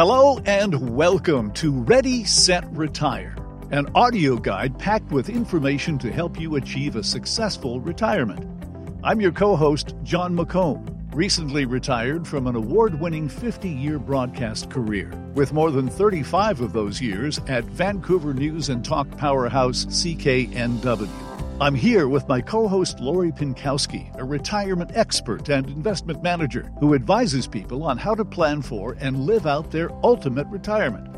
Hello and welcome to Ready, Set, Retire, an audio guide packed with information to help you achieve a successful retirement. I'm your co host, Jon McComb, recently retired from an award winning 50 year broadcast career, with more than 35 of those years at Vancouver News and Talk powerhouse CKNW. I'm here with my co host Lori Pinkowski, a retirement expert and investment manager who advises people on how to plan for and live out their ultimate retirement.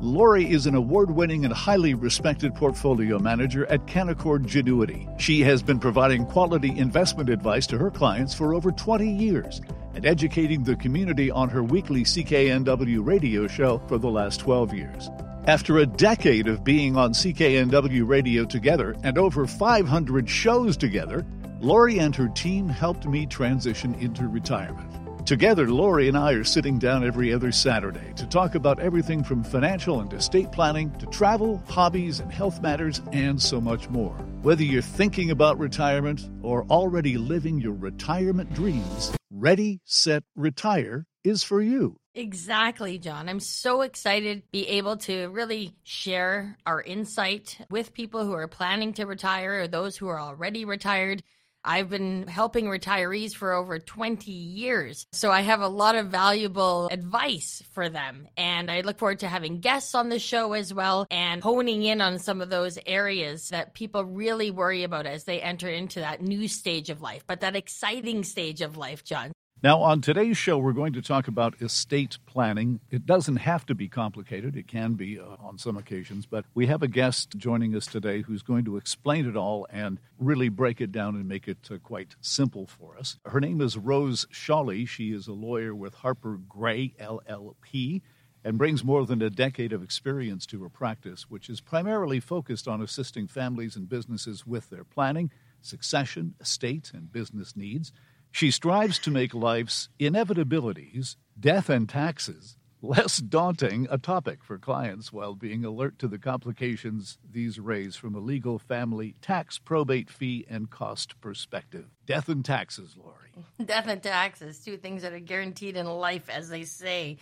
Lori is an award winning and highly respected portfolio manager at Canaccord Genuity. She has been providing quality investment advice to her clients for over 20 years and educating the community on her weekly CKNW radio show for the last 12 years. After a decade of being on CKNW radio together and over 500 shows together, Lori and her team helped me transition into retirement. Together, Lori and I are sitting down every other Saturday to talk about everything from financial and estate planning to travel, hobbies, and health matters, and so much more. Whether you're thinking about retirement or already living your retirement dreams, Ready, Set, Retire is for you. Exactly, Jon. I'm so excited to be able to really share our insight with people who are planning to retire or those who are already retired. I've been helping retirees for over 20 years. So I have a lot of valuable advice for them. And I look forward to having guests on the show as well and honing in on some of those areas that people really worry about as they enter into that new stage of life, but that exciting stage of life, Jon. Now, on today's show, we're going to talk about estate planning. It doesn't have to be complicated, it can be uh, on some occasions, but we have a guest joining us today who's going to explain it all and really break it down and make it uh, quite simple for us. Her name is Rose Shawlee. She is a lawyer with Harper Grey, LLP and brings more than a decade of experience to her practice, which is primarily focused on assisting families and businesses with their planning, succession, estate, and business needs. She strives to make life's inevitabilities, death and taxes, less daunting a topic for clients while being alert to the complications these raise from a legal family tax probate fee and cost perspective. Death and taxes, Lori. Death and taxes, two things that are guaranteed in life, as they say.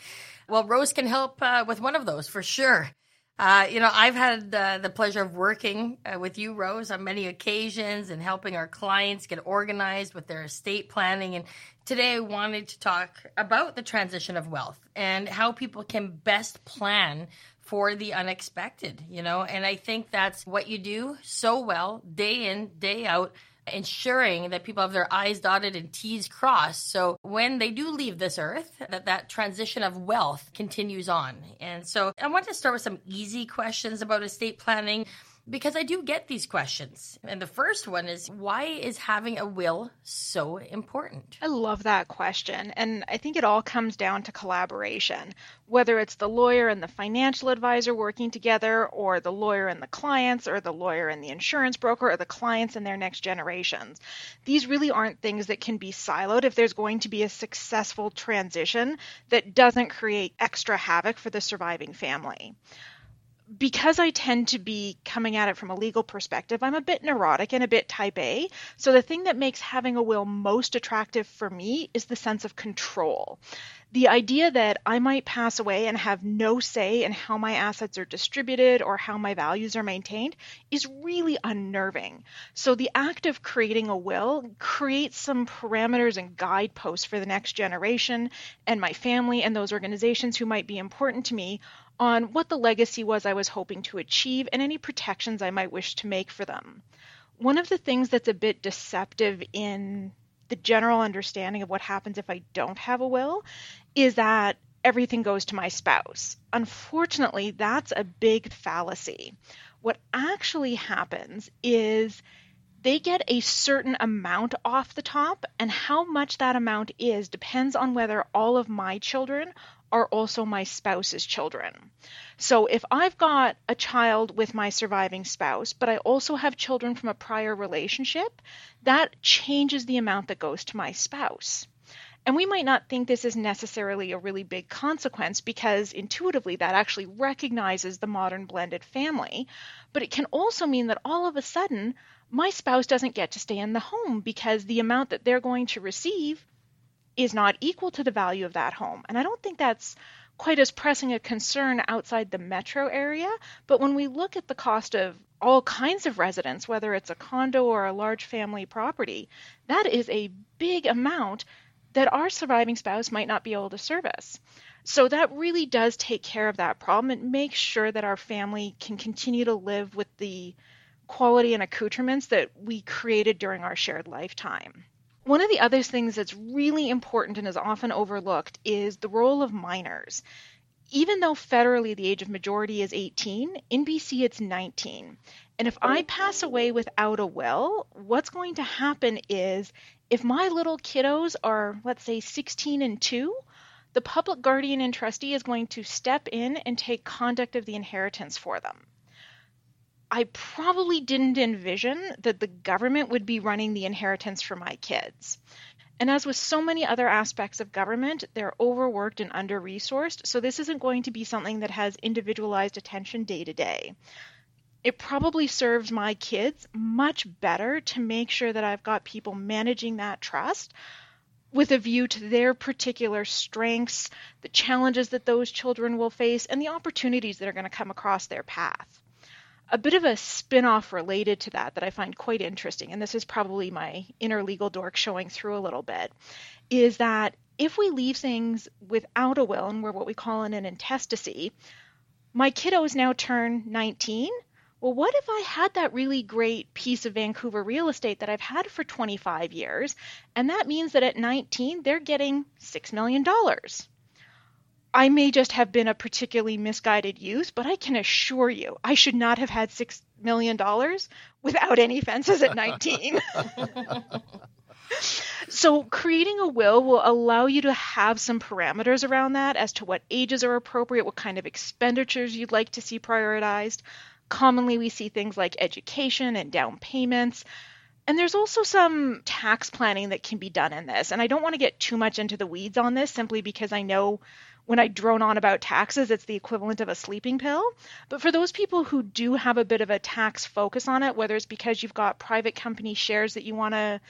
Well, Rose can help uh, with one of those for sure. Uh, you know, I've had uh, the pleasure of working uh, with you, Rose, on many occasions and helping our clients get organized with their estate planning. And today I wanted to talk about the transition of wealth and how people can best plan for the unexpected, you know, and I think that's what you do so well day in, day out ensuring that people have their I's dotted and T's crossed. So when they do leave this earth, that that transition of wealth continues on. And so I want to start with some easy questions about estate planning because I do get these questions. And the first one is why is having a will so important? I love that question. And I think it all comes down to collaboration, whether it's the lawyer and the financial advisor working together, or the lawyer and the clients, or the lawyer and the insurance broker, or the clients and their next generations. These really aren't things that can be siloed if there's going to be a successful transition that doesn't create extra havoc for the surviving family because I tend to be coming at it from a legal perspective, I'm a bit neurotic and a bit type A. So the thing that makes having a will most attractive for me is the sense of control. The idea that I might pass away and have no say in how my assets are distributed or how my values are maintained is really unnerving. So the act of creating a will creates some parameters and guideposts for the next generation and my family and those organizations who might be important to me on what the legacy was I was hoping to achieve and any protections I might wish to make for them. One of the things that's a bit deceptive in the general understanding of what happens if I don't have a will is that everything goes to my spouse. Unfortunately, that's a big fallacy. What actually happens is they get a certain amount off the top, and how much that amount is depends on whether all of my children are also my spouse's children. So if I've got a child with my surviving spouse, but I also have children from a prior relationship, that changes the amount that goes to my spouse. And we might not think this is necessarily a really big consequence because intuitively that actually recognizes the modern blended family. But it can also mean that all of a sudden, my spouse doesn't get to stay in the home because the amount that they're going to receive is not equal to the value of that home. And I don't think that's quite as pressing a concern outside the metro area. But when we look at the cost of all kinds of residents, whether it's a condo or a large family property, that is a big amount that our surviving spouse might not be able to service. So that really does take care of that problem. It makes sure that our family can continue to live with the quality and accoutrements that we created during our shared lifetime. One of the other things that's really important and is often overlooked is the role of minors. Even though federally the age of majority is 18, in BC it's 19. And if I pass away without a will, what's going to happen is if my little kiddos are, let's say, 16 and 2, the public guardian and trustee is going to step in and take conduct of the inheritance for them. I probably didn't envision that the government would be running the inheritance for my kids. And as with so many other aspects of government, they're overworked and under resourced, so this isn't going to be something that has individualized attention day to day. It probably serves my kids much better to make sure that I've got people managing that trust with a view to their particular strengths, the challenges that those children will face, and the opportunities that are going to come across their path a bit of a spin-off related to that that I find quite interesting, and this is probably my inner legal dork showing through a little bit, is that if we leave things without a will and we're what we call in an intestacy, my kiddos now turn 19. Well, what if I had that really great piece of Vancouver real estate that I've had for 25 years, and that means that at 19 they're getting $6 million? I may just have been a particularly misguided youth, but I can assure you I should not have had $6 million without any fences at 19. so, creating a will will allow you to have some parameters around that as to what ages are appropriate, what kind of expenditures you'd like to see prioritized. Commonly, we see things like education and down payments. And there's also some tax planning that can be done in this. And I don't want to get too much into the weeds on this simply because I know when I drone on about taxes, it's the equivalent of a sleeping pill. But for those people who do have a bit of a tax focus on it, whether it's because you've got private company shares that you want to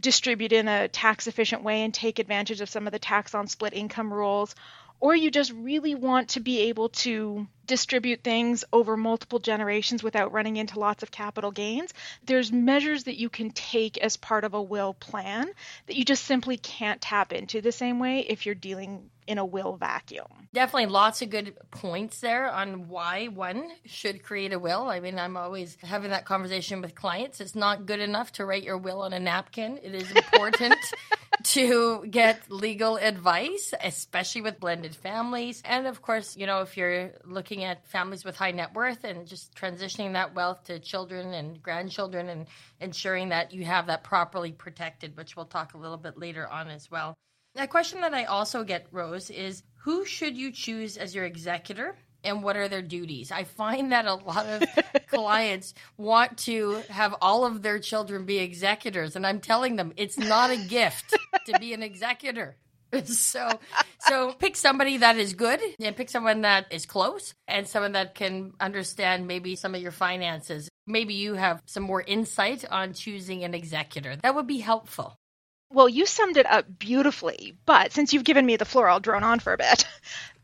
distribute in a tax efficient way and take advantage of some of the tax on split income rules, or you just really want to be able to distribute things over multiple generations without running into lots of capital gains, there's measures that you can take as part of a will plan that you just simply can't tap into the same way if you're dealing in a will vacuum. Definitely lots of good points there on why one should create a will. I mean, I'm always having that conversation with clients. It's not good enough to write your will on a napkin. It is important to get legal advice, especially with blended families. And of course, you know, if you're looking looking at families with high net worth and just transitioning that wealth to children and grandchildren and ensuring that you have that properly protected, which we'll talk a little bit later on as well. A question that I also get, Rose, is who should you choose as your executor and what are their duties? I find that a lot of clients want to have all of their children be executors, and I'm telling them it's not a gift to be an executor. so so pick somebody that is good and pick someone that is close and someone that can understand maybe some of your finances. Maybe you have some more insight on choosing an executor. That would be helpful. Well, you summed it up beautifully, but since you've given me the floor, I'll drone on for a bit.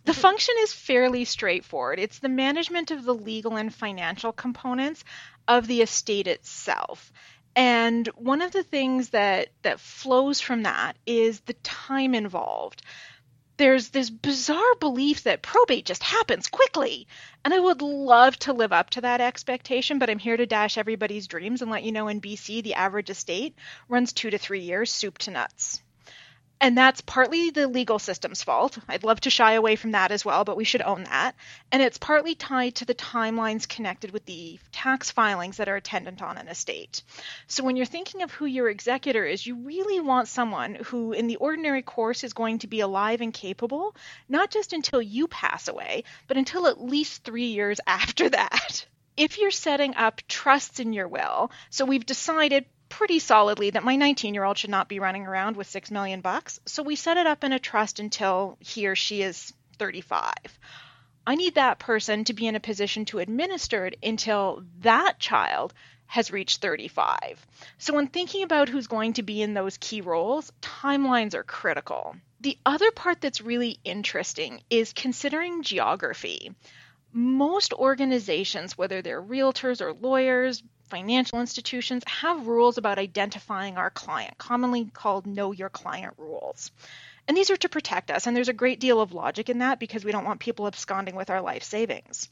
The function is fairly straightforward. It's the management of the legal and financial components of the estate itself. And one of the things that that flows from that is the time involved. There's this bizarre belief that probate just happens quickly. And I would love to live up to that expectation, but I'm here to dash everybody's dreams and let you know in BC, the average estate runs two to three years, soup to nuts. And that's partly the legal system's fault. I'd love to shy away from that as well, but we should own that. And it's partly tied to the timelines connected with the tax filings that are attendant on an estate. So when you're thinking of who your executor is, you really want someone who, in the ordinary course, is going to be alive and capable, not just until you pass away, but until at least three years after that if you're setting up trusts in your will, so we've decided pretty solidly that my 19 year old should not be running around with 6 million bucks. So we set it up in a trust until he or she is 35. I need that person to be in a position to administer it until that child has reached 35. So when thinking about who's going to be in those key roles, timelines are critical. The other part that's really interesting is considering geography. Most organizations, whether they're realtors or lawyers, financial institutions, have rules about identifying our client, commonly called know your client rules. And these are to protect us, and there's a great deal of logic in that because we don't want people absconding with our life savings.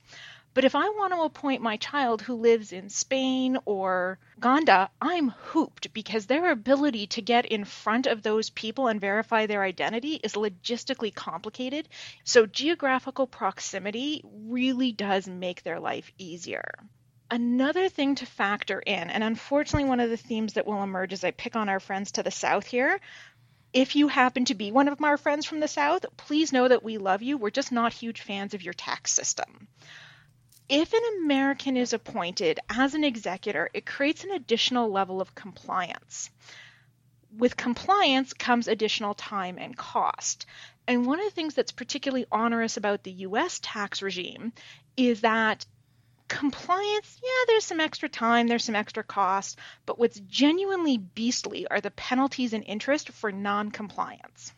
But if I want to appoint my child who lives in Spain or Uganda, I'm hooped because their ability to get in front of those people and verify their identity is logistically complicated. So geographical proximity really does make their life easier. Another thing to factor in, and unfortunately, one of the themes that will emerge as I pick on our friends to the south here, if you happen to be one of our friends from the South, please know that we love you. We're just not huge fans of your tax system if an American is appointed as an executor, it creates an additional level of compliance. With compliance comes additional time and cost. And one of the things that's particularly onerous about the US tax regime is that compliance, yeah, there's some extra time, there's some extra cost, but what's genuinely beastly are the penalties and interest for non compliance.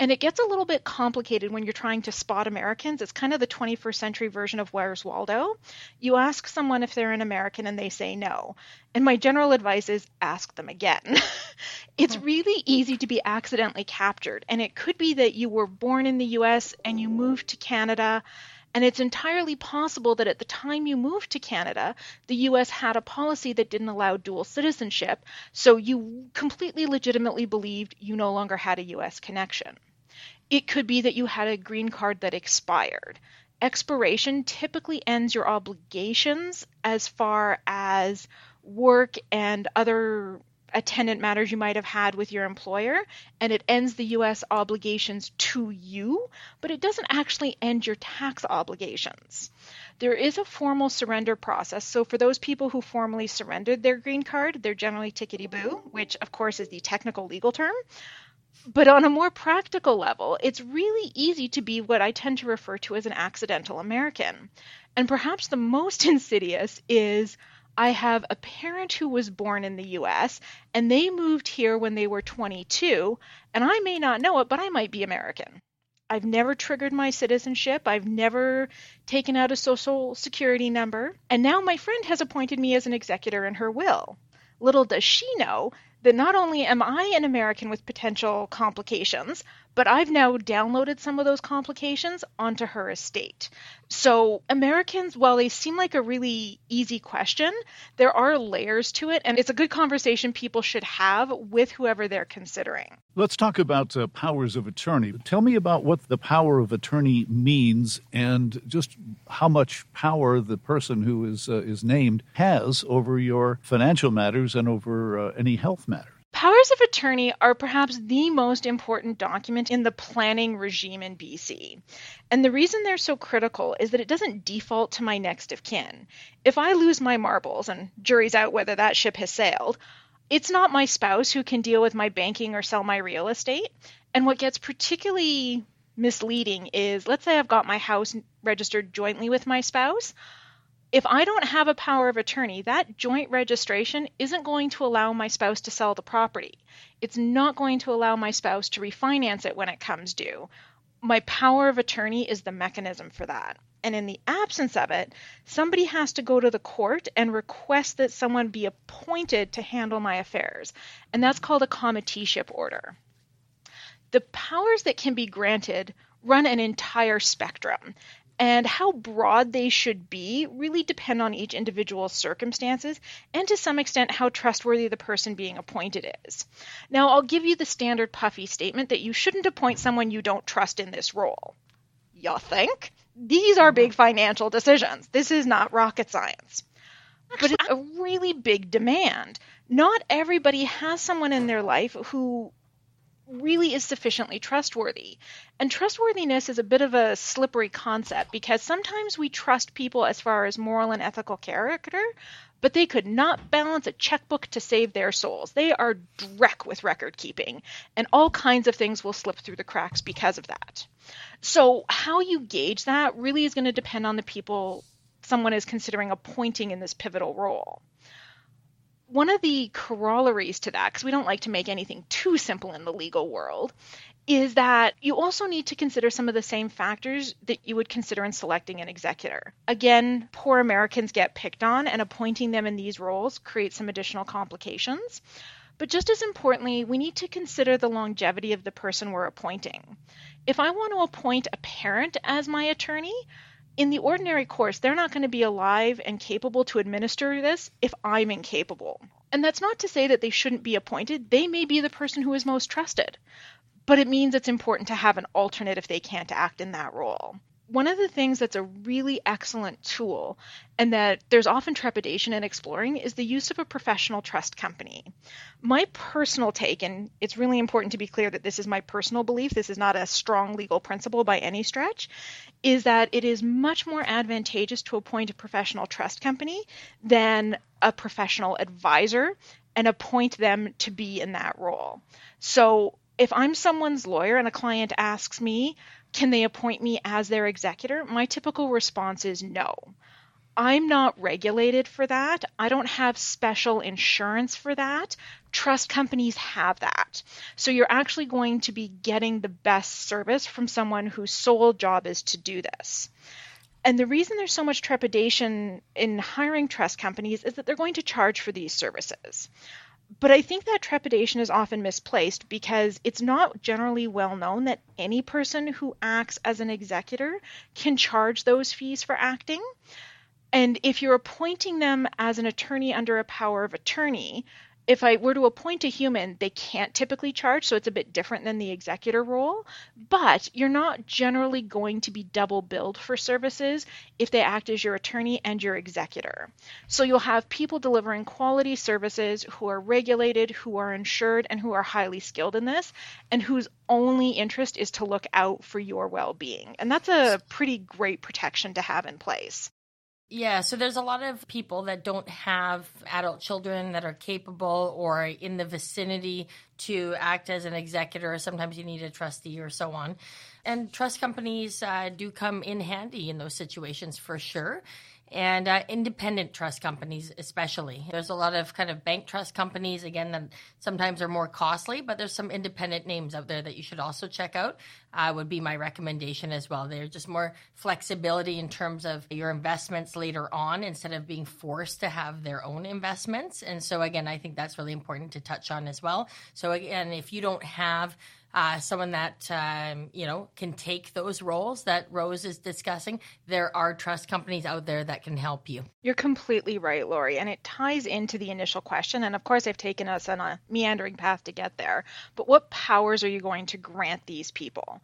And it gets a little bit complicated when you're trying to spot Americans. It's kind of the 21st century version of Where's Waldo. You ask someone if they're an American and they say no. And my general advice is ask them again. it's hmm. really easy to be accidentally captured. And it could be that you were born in the US and you moved to Canada. And it's entirely possible that at the time you moved to Canada, the US had a policy that didn't allow dual citizenship. So you completely legitimately believed you no longer had a US connection. It could be that you had a green card that expired. Expiration typically ends your obligations as far as work and other attendant matters you might have had with your employer, and it ends the U.S. obligations to you, but it doesn't actually end your tax obligations. There is a formal surrender process. So, for those people who formally surrendered their green card, they're generally tickety boo, which, of course, is the technical legal term. But on a more practical level, it's really easy to be what I tend to refer to as an accidental American. And perhaps the most insidious is I have a parent who was born in the US and they moved here when they were 22, and I may not know it, but I might be American. I've never triggered my citizenship. I've never taken out a social security number. And now my friend has appointed me as an executor in her will. Little does she know that not only am I an American with potential complications, but I've now downloaded some of those complications onto her estate. So, Americans, while they seem like a really easy question, there are layers to it, and it's a good conversation people should have with whoever they're considering. Let's talk about uh, powers of attorney. Tell me about what the power of attorney means and just how much power the person who is, uh, is named has over your financial matters and over uh, any health matters. Powers of attorney are perhaps the most important document in the planning regime in BC. And the reason they're so critical is that it doesn't default to my next of kin. If I lose my marbles, and jury's out whether that ship has sailed, it's not my spouse who can deal with my banking or sell my real estate. And what gets particularly misleading is let's say I've got my house registered jointly with my spouse if I don't have a power of attorney, that joint registration isn't going to allow my spouse to sell the property. It's not going to allow my spouse to refinance it when it comes due. My power of attorney is the mechanism for that. And in the absence of it, somebody has to go to the court and request that someone be appointed to handle my affairs. And that's called a committeeship order. The powers that can be granted run an entire spectrum and how broad they should be really depend on each individual's circumstances and to some extent how trustworthy the person being appointed is. Now, I'll give you the standard puffy statement that you shouldn't appoint someone you don't trust in this role. You think? These are big mm-hmm. financial decisions. This is not rocket science. But it's a really big demand. Not everybody has someone in their life who really is sufficiently trustworthy. And trustworthiness is a bit of a slippery concept because sometimes we trust people as far as moral and ethical character, but they could not balance a checkbook to save their souls. They are dreck with record keeping, and all kinds of things will slip through the cracks because of that. So, how you gauge that really is going to depend on the people someone is considering appointing in this pivotal role one of the corollaries to that, because we don't like to make anything too simple in the legal world, is that you also need to consider some of the same factors that you would consider in selecting an executor. Again, poor Americans get picked on, and appointing them in these roles creates some additional complications. But just as importantly, we need to consider the longevity of the person we're appointing. If I want to appoint a parent as my attorney, in the ordinary course, they're not going to be alive and capable to administer this if I'm incapable. And that's not to say that they shouldn't be appointed. They may be the person who is most trusted. But it means it's important to have an alternate if they can't act in that role one of the things that's a really excellent tool and that there's often trepidation in exploring is the use of a professional trust company. My personal take, and it's really important to be clear that this is my personal belief, this is not a strong legal principle by any stretch, is that it is much more advantageous to appoint a professional trust company than a professional advisor and appoint them to be in that role. So if I'm someone's lawyer and a client asks me, can they appoint me as their executor? My typical response is no. I'm not regulated for that. I don't have special insurance for that. Trust companies have that. So you're actually going to be getting the best service from someone whose sole job is to do this. And the reason there's so much trepidation in hiring trust companies is that they're going to charge for these services but I think that trepidation is often misplaced because it's not generally well known that any person who acts as an executor can charge those fees for acting. And if you're appointing them as an attorney under a power of attorney, if I were to appoint a human, they can't typically charge, so it's a bit different than the executor role. But you're not generally going to be double billed for services if they act as your attorney and your executor. So you'll have people delivering quality services who are regulated, who are insured, and who are highly skilled in this, and whose only interest is to look out for your well being. And that's a pretty great protection to have in place. Yeah, so there's a lot of people that don't have adult children that are capable or in the vicinity to act as an executor. Sometimes you need a trustee or so on. And trust companies uh, do come in handy in those situations for sure and uh, independent trust companies especially. There's a lot of kind of bank trust companies again that sometimes are more costly but there's some independent names out there that you should also check out uh, would be my recommendation as well. They're just more flexibility in terms of your investments later on instead of being forced to have their own investments. And so again i think that's really important to touch on as well. So again if you don't have uh, someone that um, you know can take those roles that Rose is discussing. There are trust companies out there that can help you. You're completely right, Lori, and it ties into the initial question. And of course, I've taken us on a meandering path to get there. But what powers are you going to grant these people?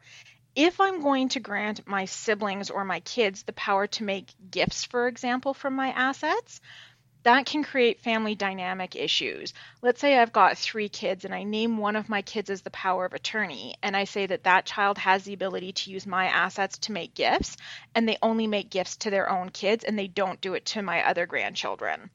If I'm going to grant my siblings or my kids the power to make gifts, for example, from my assets, that can create family dynamic issues. Let's say I've got three kids and I name one of my kids as the power of attorney, and I say that that child has the ability to use my assets to make gifts, and they only make gifts to their own kids and they don't do it to my other grandchildren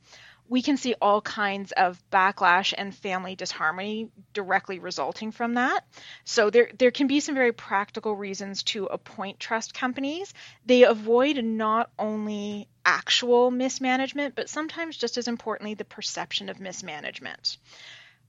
we can see all kinds of backlash and family disharmony directly resulting from that. So there there can be some very practical reasons to appoint trust companies. They avoid not only actual mismanagement, but sometimes just as importantly the perception of mismanagement.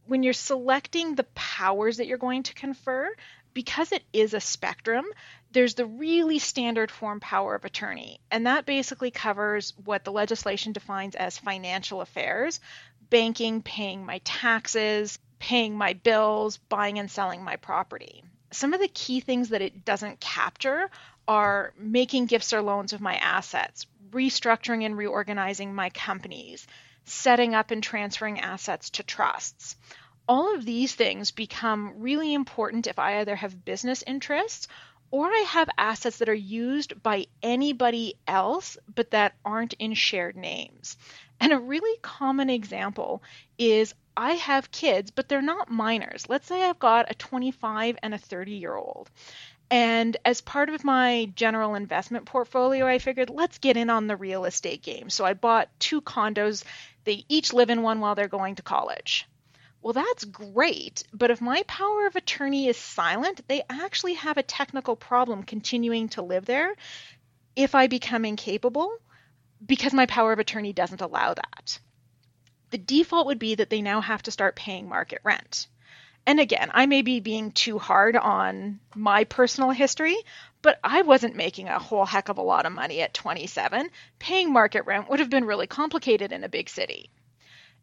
When you're selecting the powers that you're going to confer, because it is a spectrum, there's the really standard form power of attorney, and that basically covers what the legislation defines as financial affairs banking, paying my taxes, paying my bills, buying and selling my property. Some of the key things that it doesn't capture are making gifts or loans of my assets, restructuring and reorganizing my companies, setting up and transferring assets to trusts all of these things become really important if I either have business interests or I have assets that are used by anybody else but that aren't in shared names. And a really common example is I have kids, but they're not minors. Let's say I've got a 25 and a 30 year old. And as part of my general investment portfolio, I figured let's get in on the real estate game. So I bought two condos. They each live in one while they're going to college. Well, that's great, but if my power of attorney is silent, they actually have a technical problem continuing to live there if I become incapable because my power of attorney doesn't allow that. The default would be that they now have to start paying market rent. And again, I may be being too hard on my personal history, but I wasn't making a whole heck of a lot of money at 27. Paying market rent would have been really complicated in a big city.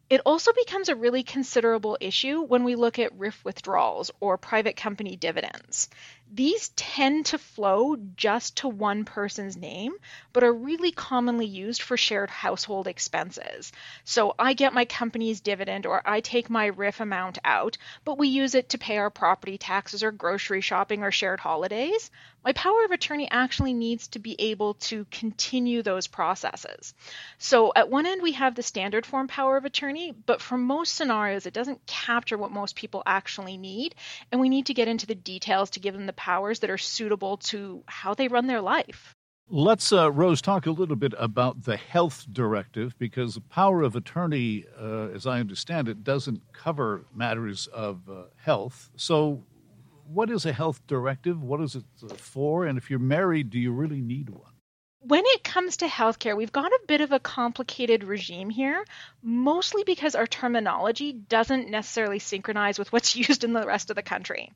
It also becomes a really considerable issue when we look at RRIF withdrawals or private company dividends. These tend to flow just to one person's name, but are really commonly used for shared household expenses. So I get my company's dividend or I take my RRIF amount out, but we use it to pay our property taxes or grocery shopping or shared holidays. My power of attorney actually needs to be able to continue those processes. So at one end, we have the standard form power of attorney, but for most scenarios, it doesn't capture what most people actually need. And we need to get into the details to give them the powers that are suitable to how they run their life. Let's, uh, Rose, talk a little bit about the health directive because the power of attorney, uh, as I understand it, doesn't cover matters of uh, health. So, what is a health directive? What is it uh, for? And if you're married, do you really need one? When it comes to healthcare, we've got a bit of a complicated regime here, mostly because our terminology doesn't necessarily synchronize with what's used in the rest of the country.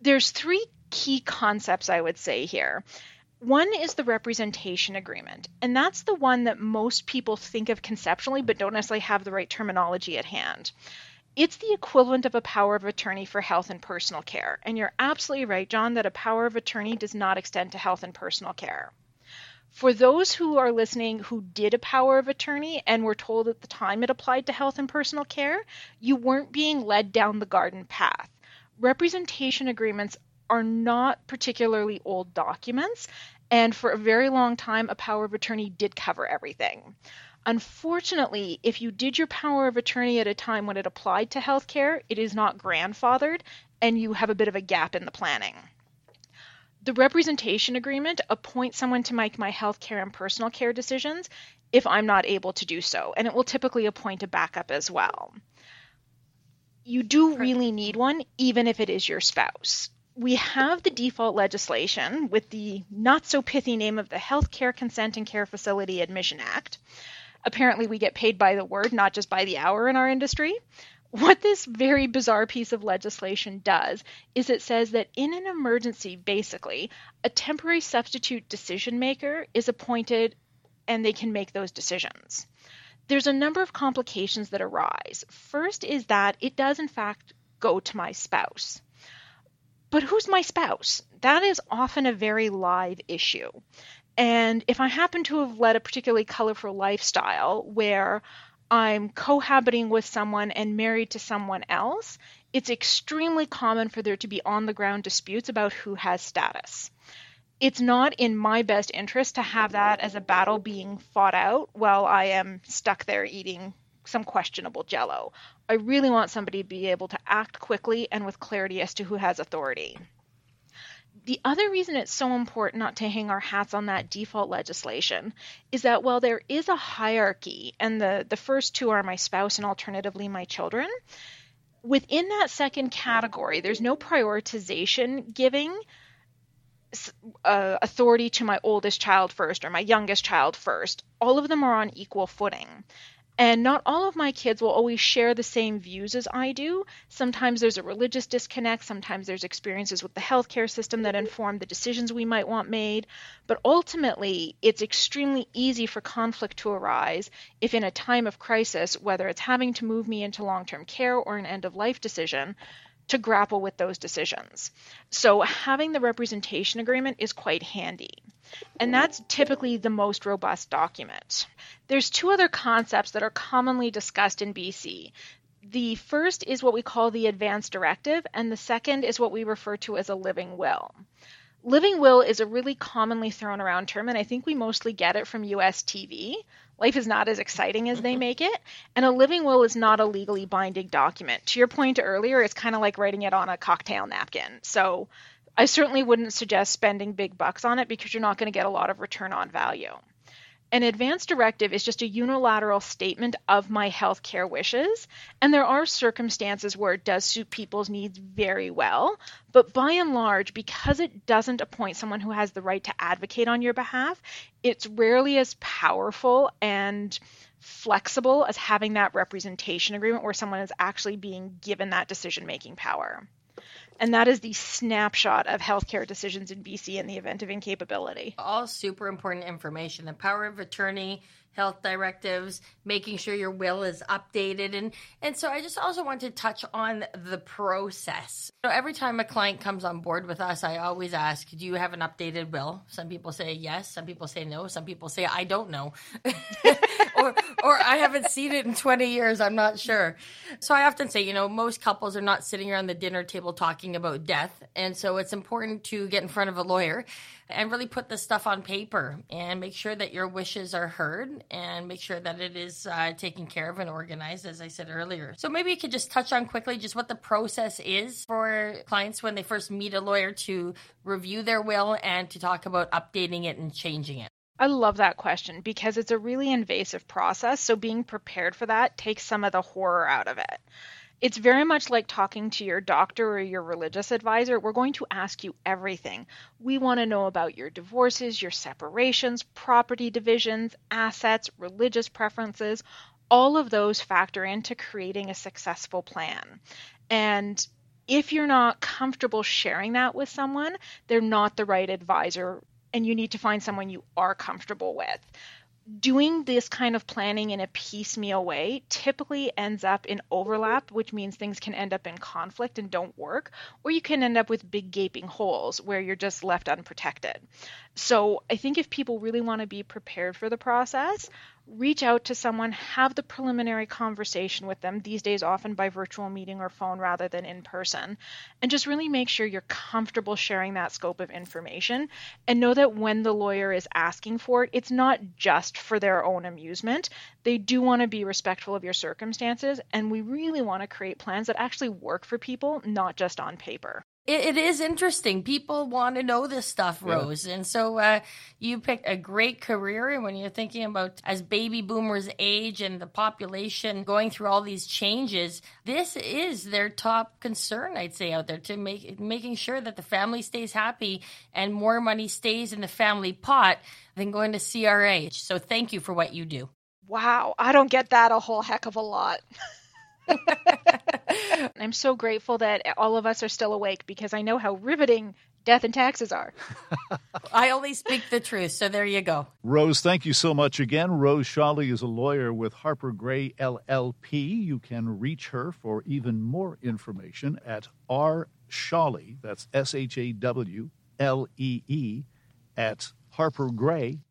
There's three key concepts I would say here. One is the representation agreement, and that's the one that most people think of conceptually but don't necessarily have the right terminology at hand. It's the equivalent of a power of attorney for health and personal care. And you're absolutely right, Jon, that a power of attorney does not extend to health and personal care. For those who are listening who did a power of attorney and were told at the time it applied to health and personal care, you weren't being led down the garden path representation agreements are not particularly old documents, and for a very long time, a power of attorney did cover everything. Unfortunately, if you did your power of attorney at a time when it applied to healthcare, it is not grandfathered, and you have a bit of a gap in the planning. The representation agreement appoints someone to make my healthcare and personal care decisions if I'm not able to do so, and it will typically appoint a backup as well you do really need one, even if it is your spouse. We have the default legislation with the not so pithy name of the Healthcare Consent and Care Facility Admission Act. Apparently, we get paid by the word, not just by the hour in our industry. What this very bizarre piece of legislation does is it says that in an emergency, basically, a temporary substitute decision maker is appointed and they can make those decisions there's a number of complications that arise. First is that it does, in fact, go to my spouse. But who's my spouse? That is often a very live issue. And if I happen to have led a particularly colorful lifestyle where I'm cohabiting with someone and married to someone else, it's extremely common for there to be on the ground disputes about who has status it's not in my best interest to have that as a battle being fought out while I am stuck there eating some questionable jello. I really want somebody to be able to act quickly and with clarity as to who has authority. The other reason it's so important not to hang our hats on that default legislation is that while there is a hierarchy, and the, the first two are my spouse and alternatively my children, within that second category, there's no prioritization giving uh, authority to my oldest child first or my youngest child first. All of them are on equal footing. And not all of my kids will always share the same views as I do. Sometimes there's a religious disconnect, sometimes there's experiences with the healthcare system that inform the decisions we might want made. But ultimately, it's extremely easy for conflict to arise if, in a time of crisis, whether it's having to move me into long term care or an end of life decision, to grapple with those decisions. So having the representation agreement is quite handy. And that's typically the most robust document. There's two other concepts that are commonly discussed in BC. The first is what we call the advance directive, and the second is what we refer to as a living will. Living will is a really commonly thrown around term, and I think we mostly get it from US TV. Life is not as exciting as they mm-hmm. make it, and a living will is not a legally binding document. To your point earlier, it's kind of like writing it on a cocktail napkin. So I certainly wouldn't suggest spending big bucks on it because you're not going to get a lot of return on value. An advance directive is just a unilateral statement of my healthcare wishes, and there are circumstances where it does suit people's needs very well, but by and large, because it doesn't appoint someone who has the right to advocate on your behalf, it's rarely as powerful and flexible as having that representation agreement where someone is actually being given that decision making power. And that is the snapshot of healthcare decisions in BC in the event of incapability. All super important information. The power of attorney, health directives, making sure your will is updated. And, and so I just also want to touch on the process. So every time a client comes on board with us, I always ask, do you have an updated will? Some people say yes. Some people say no. Some people say, I don't know. or, or I haven't seen it in 20 years. I'm not sure. So I often say, you know, most couples are not sitting around the dinner table talking about death. And so it's important to get in front of a lawyer and really put this stuff on paper and make sure that your wishes are heard and make sure that it is uh, taken care of and organized, as I said earlier. So maybe you could just touch on quickly just what the process is for clients when they first meet a lawyer to review their will and to talk about updating it and changing it. I love that question because it's a really invasive process. So being prepared for that takes some of the horror out of it. It's very much like talking to your doctor or your religious advisor. We're going to ask you everything. We want to know about your divorces, your separations, property divisions, assets, religious preferences. All of those factor into creating a successful plan. And if you're not comfortable sharing that with someone, they're not the right advisor, and you need to find someone you are comfortable with doing this kind of planning in a piecemeal way typically ends up in overlap, which means things can end up in conflict and don't work, or you can end up with big gaping holes where you're just left unprotected. So I think if people really want to be prepared for the process, reach out to someone, have the preliminary conversation with them, these days often by virtual meeting or phone rather than in person, and just really make sure you're comfortable sharing that scope of information and know that when the lawyer is asking for it, it's not just for their own amusement. They do want to be respectful of your circumstances, and we really want to create plans that actually work for people, not just on paper it, it is interesting. People want to know this stuff, Rose. Yeah. And so uh, you picked a great career. And when you're thinking about as baby boomers age and the population going through all these changes, this is their top concern, I'd say, out there to make making sure that the family stays happy and more money stays in the family pot than going to CRA. So thank you for what you do. Wow. I don't get that a whole heck of a lot. I'm so grateful that all of us are still awake because I know how riveting death and taxes are. I only speak the truth, so there you go. Rose, thank you so much again. Rose Shawlee is a lawyer with Harper Grey LLP. You can reach her for even more information at R Shawlee, that's S H A W L E E, at harpergrey.com.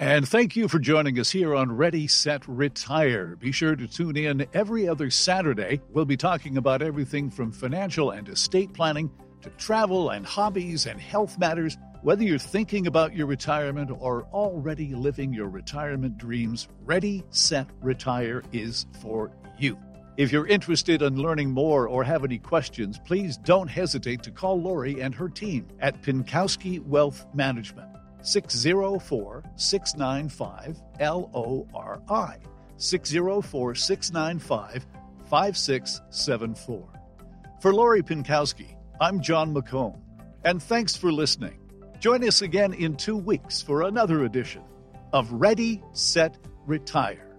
And thank you for joining us here on Ready, Set, Retire. Be sure to tune in every other Saturday. We'll be talking about everything from financial and estate planning to travel and hobbies and health matters. Whether you're thinking about your retirement or already living your retirement dreams, Ready, Set, Retire is for you. If you're interested in learning more or have any questions, please don't hesitate to call Lori and her team at Pinkowski Wealth Management. 604 695 LORI. 604 695 5674. For Lori Pinkowski, I'm Jon McComb, and thanks for listening. Join us again in two weeks for another edition of Ready, Set, Retire.